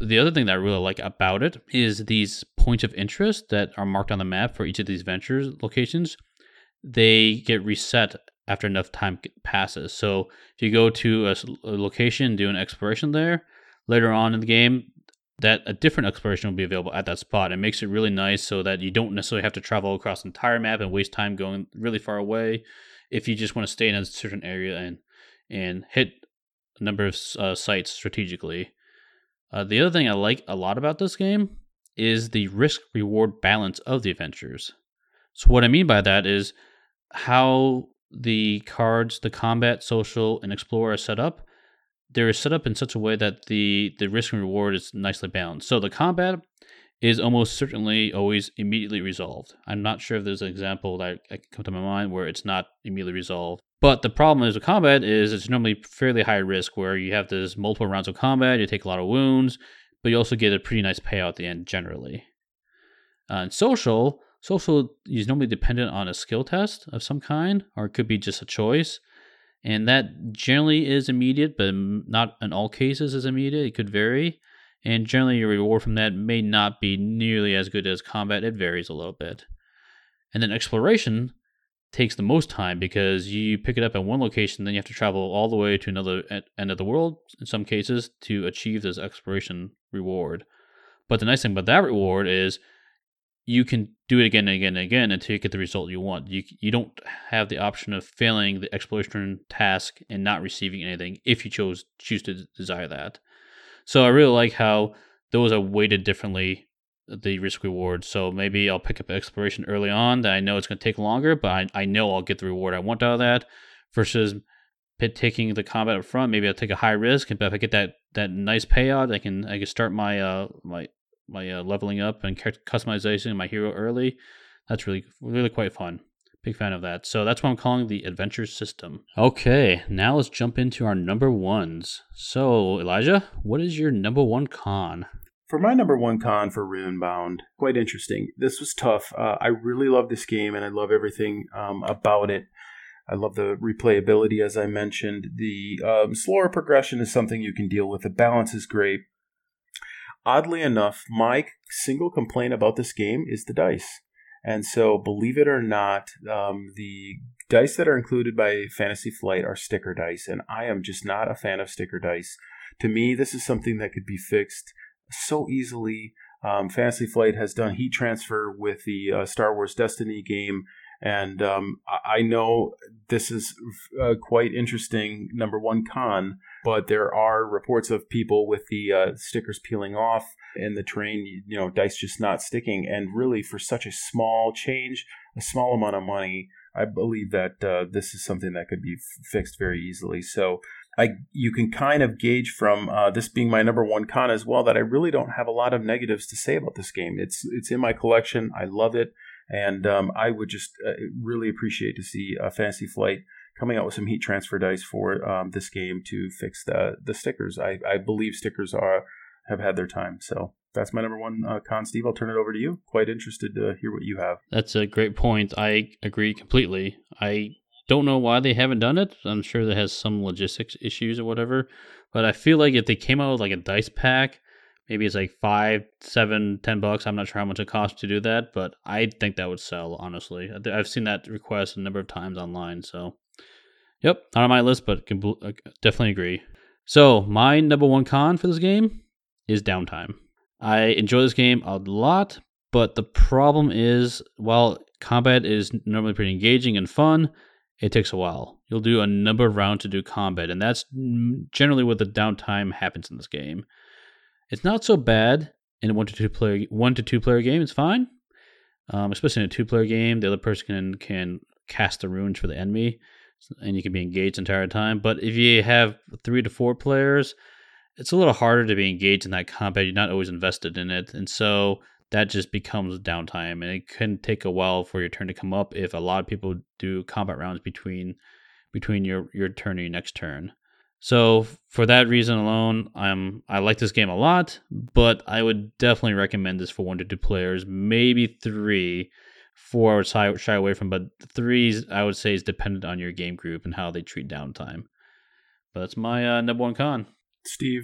The other thing that I really like about it is these points of interest that are marked on the map for each of these ventures locations. They get reset after enough time passes. So if you go to a, location, do an exploration there, later on in the game, that a different exploration will be available at that spot. It makes it really nice so that you don't necessarily have to travel across the entire map and waste time going really far away. If you just want to stay in a certain area and and hit a number of uh, sites strategically. Uh, the other thing I like a lot about this game is the risk reward balance of the adventures. So what I mean by that is how the cards, the combat, social, and explorer are set up, they're set up in such a way that the the risk and reward is nicely balanced. So the combat is almost certainly always immediately resolved. I'm not sure if there's an example that I come to my mind where it's not immediately resolved. But the problem is with combat is it's normally fairly high risk where you have this multiple rounds of combat, you take a lot of wounds, but you also get a pretty nice payout at the end generally. Uh, and social, Social is normally dependent on a skill test of some kind, or it could be just a choice. And that generally is immediate, but not in all cases is immediate. It could vary. And generally, your reward from that may not be nearly as good as combat. It varies a little bit. And then exploration takes the most time because you pick it up at one location, then you have to travel all the way to another end of the world in some cases to achieve this exploration reward. But the nice thing about that reward is you can do it again and again and again until you get the result you want. You you don't have the option of failing the exploration task and not receiving anything if you chose choose to desire that. So I really like how those are weighted differently the risk reward. So maybe I'll pick up exploration early on that I know it's going to take longer, but I, I know I'll get the reward I want out of that versus taking the combat up front. Maybe I'll take a high risk, but if I get that that nice payout, I can I can start my uh my my uh, leveling up and customization my hero early. That's really really quite fun. Big fan of that. So that's what I'm calling the adventure system. Okay, now let's jump into our number ones. So Elijah, what is your number one con? For my number one con for Runebound, quite interesting. This was tough. Uh, I really love this game and I love everything um, about it. I love the replayability, as I mentioned. The um, slower progression is something you can deal with. The balance is great. Oddly enough, my single complaint about this game is the dice. And so, believe it or not, um, the dice that are included by Fantasy Flight are sticker dice, and I am just not a fan of sticker dice. To me, this is something that could be fixed so easily. Um, Fantasy Flight has done heat transfer with the uh, Star Wars Destiny game, and um, I know this is uh, quite interesting. Number one con, but there are reports of people with the uh, stickers peeling off and the train, you know, dice just not sticking. And really, for such a small change, a small amount of money, I believe that uh, this is something that could be f- fixed very easily. So I you can kind of gauge from uh, this being my number one con as well that I really don't have a lot of negatives to say about this game. It's it's in my collection. I love it. And um, I would just uh, really appreciate to see uh, Fantasy Flight coming out with some heat transfer dice for um, this game to fix the the stickers. I, I believe stickers are have had their time. So that's my number one uh, con. Steve, I'll turn it over to you. Quite interested to hear what you have. That's a great point. I agree completely. I don't know why they haven't done it. I'm sure that has some logistics issues or whatever. But I feel like if they came out with like a dice pack maybe it's like five, seven, ten bucks. I'm not sure how much it costs to do that, but I think that would sell. Honestly, I've seen that request a number of times online. So, yep, not on my list, but can uh, definitely agree. So, my number one con for this game is downtime. I enjoy this game a lot, but the problem is, while combat is normally pretty engaging and fun, it takes a while. You'll do a number of rounds to do combat, and that's generally what the downtime happens in this game. It's not so bad in a one to two player one to two player game. It's fine, um, especially in a two player game. The other person can can cast the runes for the enemy, and you can be engaged the entire time. But if you have three to four players, it's a little harder to be engaged in that combat. You're not always invested in it, and so that just becomes downtime, and it can take a while for your turn to come up if a lot of people do combat rounds between between your your turn and your next turn. So for that reason alone, I'm I like this game a lot, but I would definitely recommend this for one to two players, maybe three. Four I would shy, shy away from, but threes I would say is dependent on your game group and how they treat downtime. But that's my uh, number one con. Steve,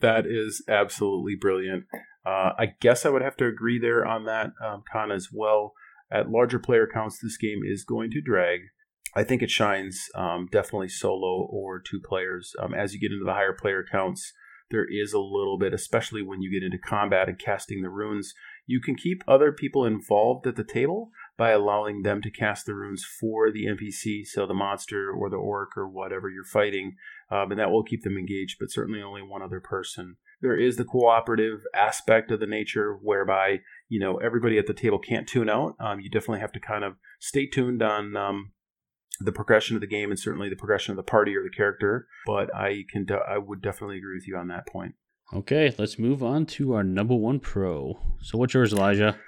that is absolutely brilliant. Uh, I guess I would have to agree there on that um, con as well. At larger player counts, this game is going to drag. I think it shines um, definitely solo or two players. Um, as you get into the higher player counts, there is a little bit, especially when you get into combat and casting the runes. You can keep other people involved at the table by allowing them to cast the runes for the NPC, so the monster or the orc or whatever you're fighting, um, and that will keep them engaged, but certainly only one other person. There is the cooperative aspect of the nature whereby, you know, everybody at the table can't tune out. Um, you definitely have to kind of stay tuned on um, the progression of the game and certainly the progression of the party or the character. But I can de- I would definitely agree with you on that point. Okay, let's move on to our number one pro. So what's yours, Elijah?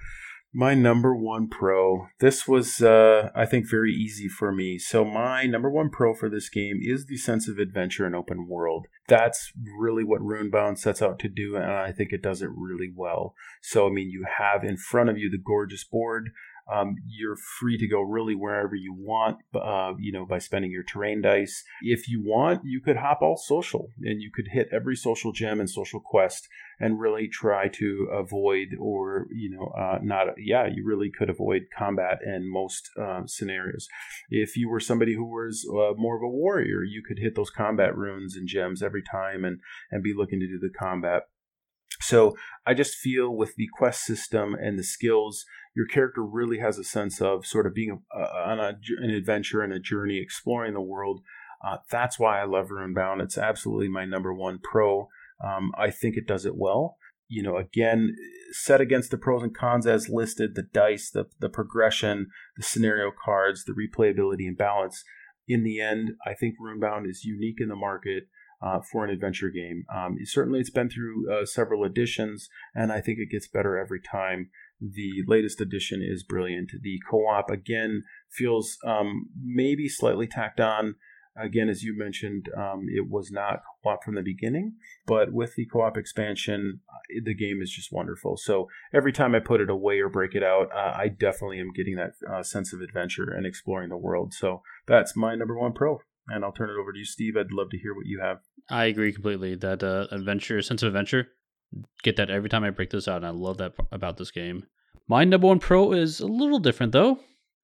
My number one pro. This was, uh, I think, very easy for me. So, my number one pro for this game is the sense of adventure and open world. That's really what Runebound sets out to do, and I think it does it really well. So, I mean, you have in front of you the gorgeous board, Um, you're free to go really wherever you want, uh, you know, by spending your terrain dice. If you want, you could hop all social and you could hit every social gem and social quest and really try to avoid or, you know, uh, not, yeah, you really could avoid combat in most uh, scenarios. If you were somebody who was uh, more of a warrior, you could hit those combat runes and gems every time and, and be looking to do the combat. So I just feel with the quest system and the skills, your character really has a sense of sort of being a, on a, an adventure and a journey, exploring the world. Uh, that's why I love Runebound. It's absolutely my number one pro. Um, I think it does it well. You know, again, set against the pros and cons as listed, the dice, the the progression, the scenario cards, the replayability and balance. In the end, I think Runebound is unique in the market uh, for an adventure game. Um, certainly, it's been through uh, several editions, and I think it gets better every time. The latest edition is brilliant. The co op, again, feels um, maybe slightly tacked on. Again, as you mentioned, um, it was not co op from the beginning, but with the co op expansion, uh, the game is just wonderful. So every time I put it away or break it out, uh, I definitely am getting that uh, sense of adventure and exploring the world. So that's my number one pro and I'll turn it over to you, Steve. I'd love to hear what you have. I agree completely. That uh, adventure, sense of adventure, get that every time I break this out, and I love that about this game. My number one pro is a little different though.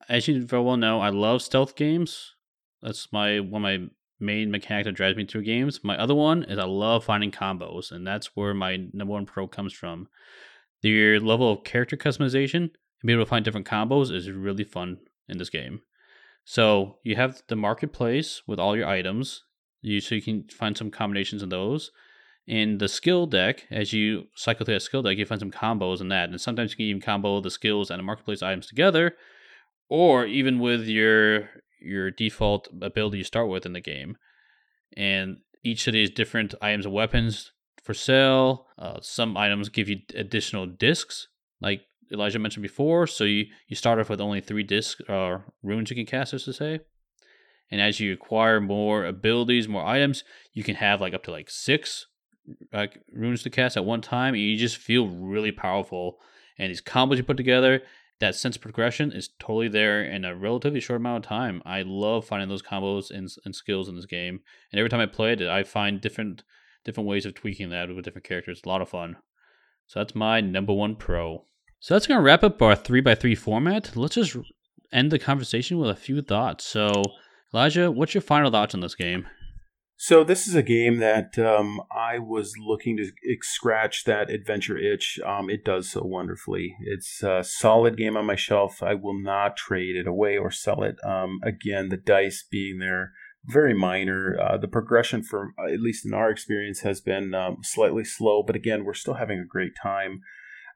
As you very well know, I love stealth games. That's my one of my main mechanic that drives me through games. My other one is I love finding combos, and that's where my number one pro comes from. Your level of character customization and being able to find different combos is really fun in this game. So you have the marketplace with all your items. You so you can find some combinations of those. In the skill deck, as you cycle through that skill deck, you find some combos in that. And sometimes you can even combo the skills and the marketplace items together, or even with your your default ability you start with in the game. And each of these different items and weapons for sale. Uh, some items give you additional discs, like Elijah mentioned before. So you, you start off with only three discs or uh, runes you can cast, as to say. And as you acquire more abilities, more items, you can have like up to like six like runes to cast at one time, and you just feel really powerful. And these combos you put together, that sense of progression is totally there in a relatively short amount of time. I love finding those combos and, and skills in this game, and every time I play it, I find different different ways of tweaking that with different characters. a lot of fun. So that's my number one pro. So that's to wrap up our three by three format. Let's just end the conversation with a few thoughts. So, Elijah, what's your final thoughts on this game? So this is a game that um, I was looking to scratch that adventure itch. Um, it does so wonderfully. It's a solid game on my shelf. I will not trade it away or sell it. Um, again, the dice being there, very minor. Uh, the progression, for at least in our experience, has been um, slightly slow. But again, we're still having a great time.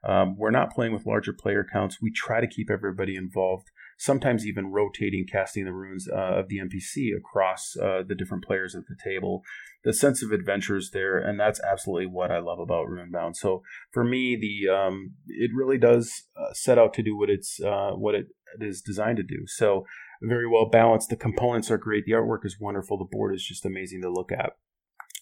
Um, we're not playing with larger player counts. We try to keep everybody involved, sometimes even rotating, casting the runes uh, of the NPC across uh, the different players at the table. The sense of adventure is there, and that's absolutely what I love about Runebound. So for me, the um, it really does uh, set out to do what it's uh, what it is designed to do. So very well balanced. The components are great. The artwork is wonderful. The board is just amazing to look at.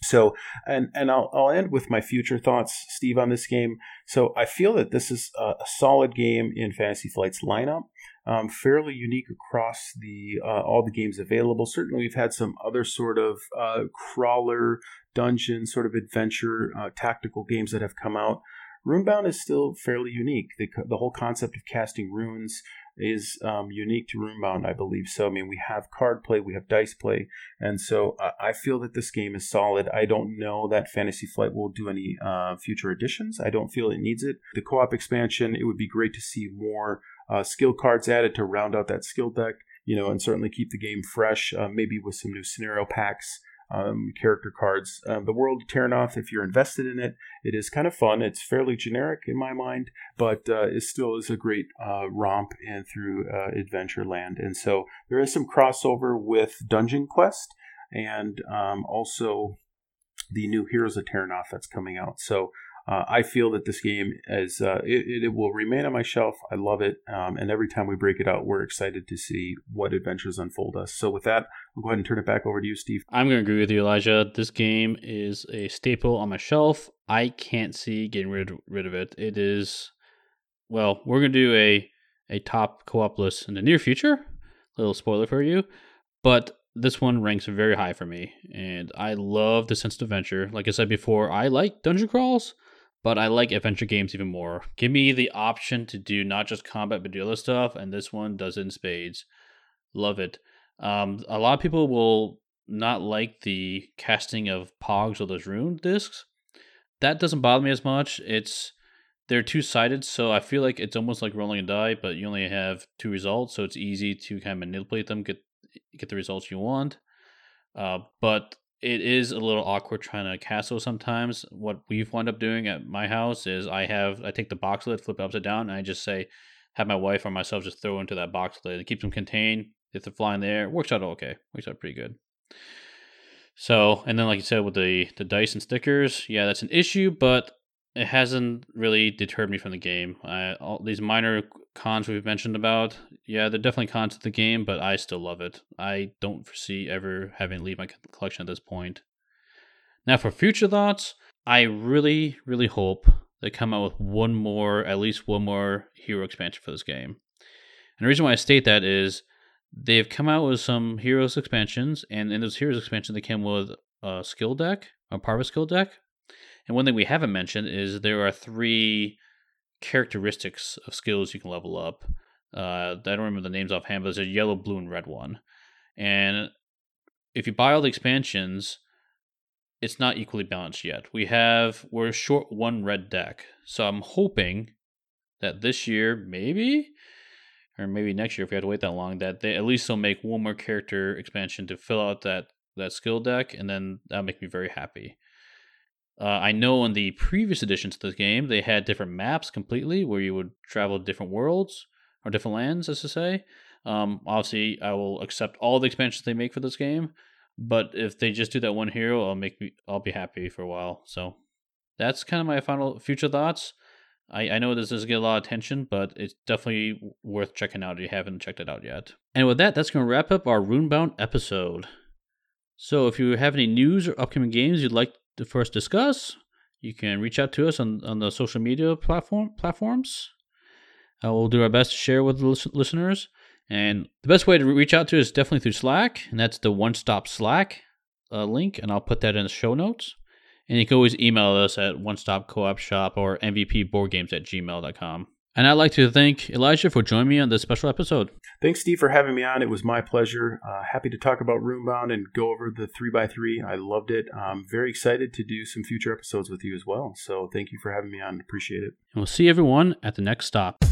So, and and I'll, I'll end with my future thoughts, Steve, on this game. So, I feel that this is a, solid game in Fantasy Flight's lineup, um, fairly unique across the uh, all the games available. Certainly, we've had some other sort of uh, crawler, dungeon, sort of adventure, uh, tactical games that have come out. Runebound is still fairly unique. The, the whole concept of casting runes, is um, unique to Runebound, I believe. So, I mean, we have card play, we have dice play, and so I, feel that this game is solid. I don't know that Fantasy Flight will do any uh, future additions. I don't feel it needs it. The co op expansion, it would be great to see more uh, skill cards added to round out that skill deck, you know, and certainly keep the game fresh, uh, maybe with some new scenario packs um, character cards. Um, the World of Terrinoth, if you're invested in it, it is kind of fun. It's fairly generic in my mind, but uh, it still is a great uh, romp and through uh, Adventureland. And so there is some crossover with Dungeon Quest and um, also the new Heroes of Terrinoth that's coming out. So uh, I feel that this game is uh, it, it, will remain on my shelf. I love it, um, and every time we break it out, we're excited to see what adventures unfold us. So with that, I'll go ahead and turn it back over to you, Steve. I'm going to agree with you, Elijah. This game is a staple on my shelf. I can't see getting rid rid of it. It is well, we're going to do a a top co-op list in the near future. Little spoiler for you, but this one ranks very high for me, and I love the sense of adventure. Like I said before, I like dungeon crawls, but I like adventure games even more. Give me the option to do not just combat but do other stuff, and this one does in spades. Love it. Um, a lot of people will not like the casting of pogs or those rune discs. That doesn't bother me as much. It's they're two sided, so I feel like it's almost like rolling a die, but you only have two results, so it's easy to kind of manipulate them, get get the results you want. Uh, but it is a little awkward trying to castle sometimes. What we've wound up doing at my house is I have I take the box lid, flip it upside down, and I just say have my wife or myself just throw into that box lid. It keeps them contained. If they're flying there, works out okay. Works out pretty good. So, and then like you said with the the dice and stickers, yeah, that's an issue, but it hasn't really deterred me from the game. I, all these minor cons we've mentioned about, yeah, they're definitely cons to the game, but I still love it. I don't foresee ever having leave my collection at this point. Now, for future thoughts, I really, really hope they come out with one more, at least one more hero expansion for this game. And the reason why I state that is they've come out with some heroes expansions, and in those heroes expansions, they came with a skill deck, a part of a skill deck, and one thing we haven't mentioned is there are three characteristics of skills you can level up. Uh, I don't remember the names offhand, but there's a yellow, blue, and red one. And if you buy all the expansions, it's not equally balanced yet. We have we're short one red deck, so I'm hoping that this year, maybe, or maybe next year, if we have to wait that long, that they at least will make one more character expansion to fill out that that skill deck, and then that'll make me very happy. Uh, I know in the previous editions of this game, they had different maps completely where you would travel different worlds or different lands, as to say. Um, obviously, I will accept all the expansions they make for this game, but if they just do that one hero, I'll make me I'll be happy for a while. So that's kind of my final future thoughts. I, I know this doesn't get a lot of attention, but it's definitely worth checking out if you haven't checked it out yet. And with that, that's going to wrap up our Runebound episode. So if you have any news or upcoming games you'd like to first discuss, you can reach out to us on, on the social media platform platforms. Uh, we'll do our best to share with the listeners. And the best way to reach out to us is definitely through Slack, and that's the One Stop Slack uh, link, and I'll put that in the show notes. And you can always email us at one stop co op shop or mvpboardgames at gmail.com. And I'd like to thank Elijah for joining me on this special episode. Thanks, Steve, for having me on. It was my pleasure. Uh, happy to talk about Runebound and go over the 3x3. I loved it. I'm very excited to do some future episodes with you as well. So thank you for having me on. Appreciate it. And we'll see everyone at the next stop.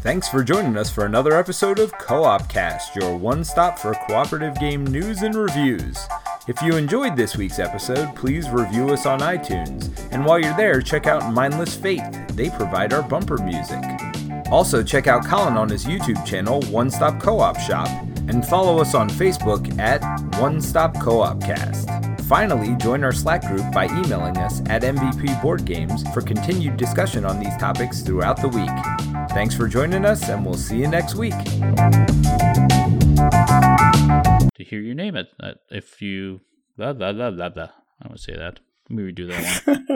Thanks for joining us for another episode of Co-opcast, your one stop for cooperative game news and reviews. If you enjoyed this week's episode, please review us on iTunes. And while you're there, check out Mindless Faith. They provide our bumper music. Also, check out Colin on his YouTube channel, One Stop Co op Shop, and follow us on Facebook at One Stop Co op Cast. Finally, join our Slack group by emailing us at MVP Board Games for continued discussion on these topics throughout the week. Thanks for joining us, and we'll see you next week to hear your name it uh, if you blah blah blah blah blah. I would say that. Let me redo that one.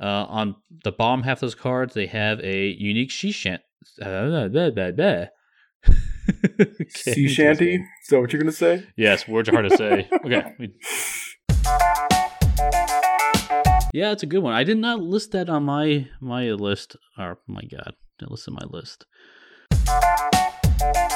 (laughs) uh, on the bottom half of those cards, they have a unique she shanty. Uh, blah, blah, blah, (laughs) (laughs) sea shanty. Is that what you're gonna say? Yes, words are hard to say. okay. Yeah, it's a good one. I did not list that on my my list. Or my God, didn't list on my list. Thank you.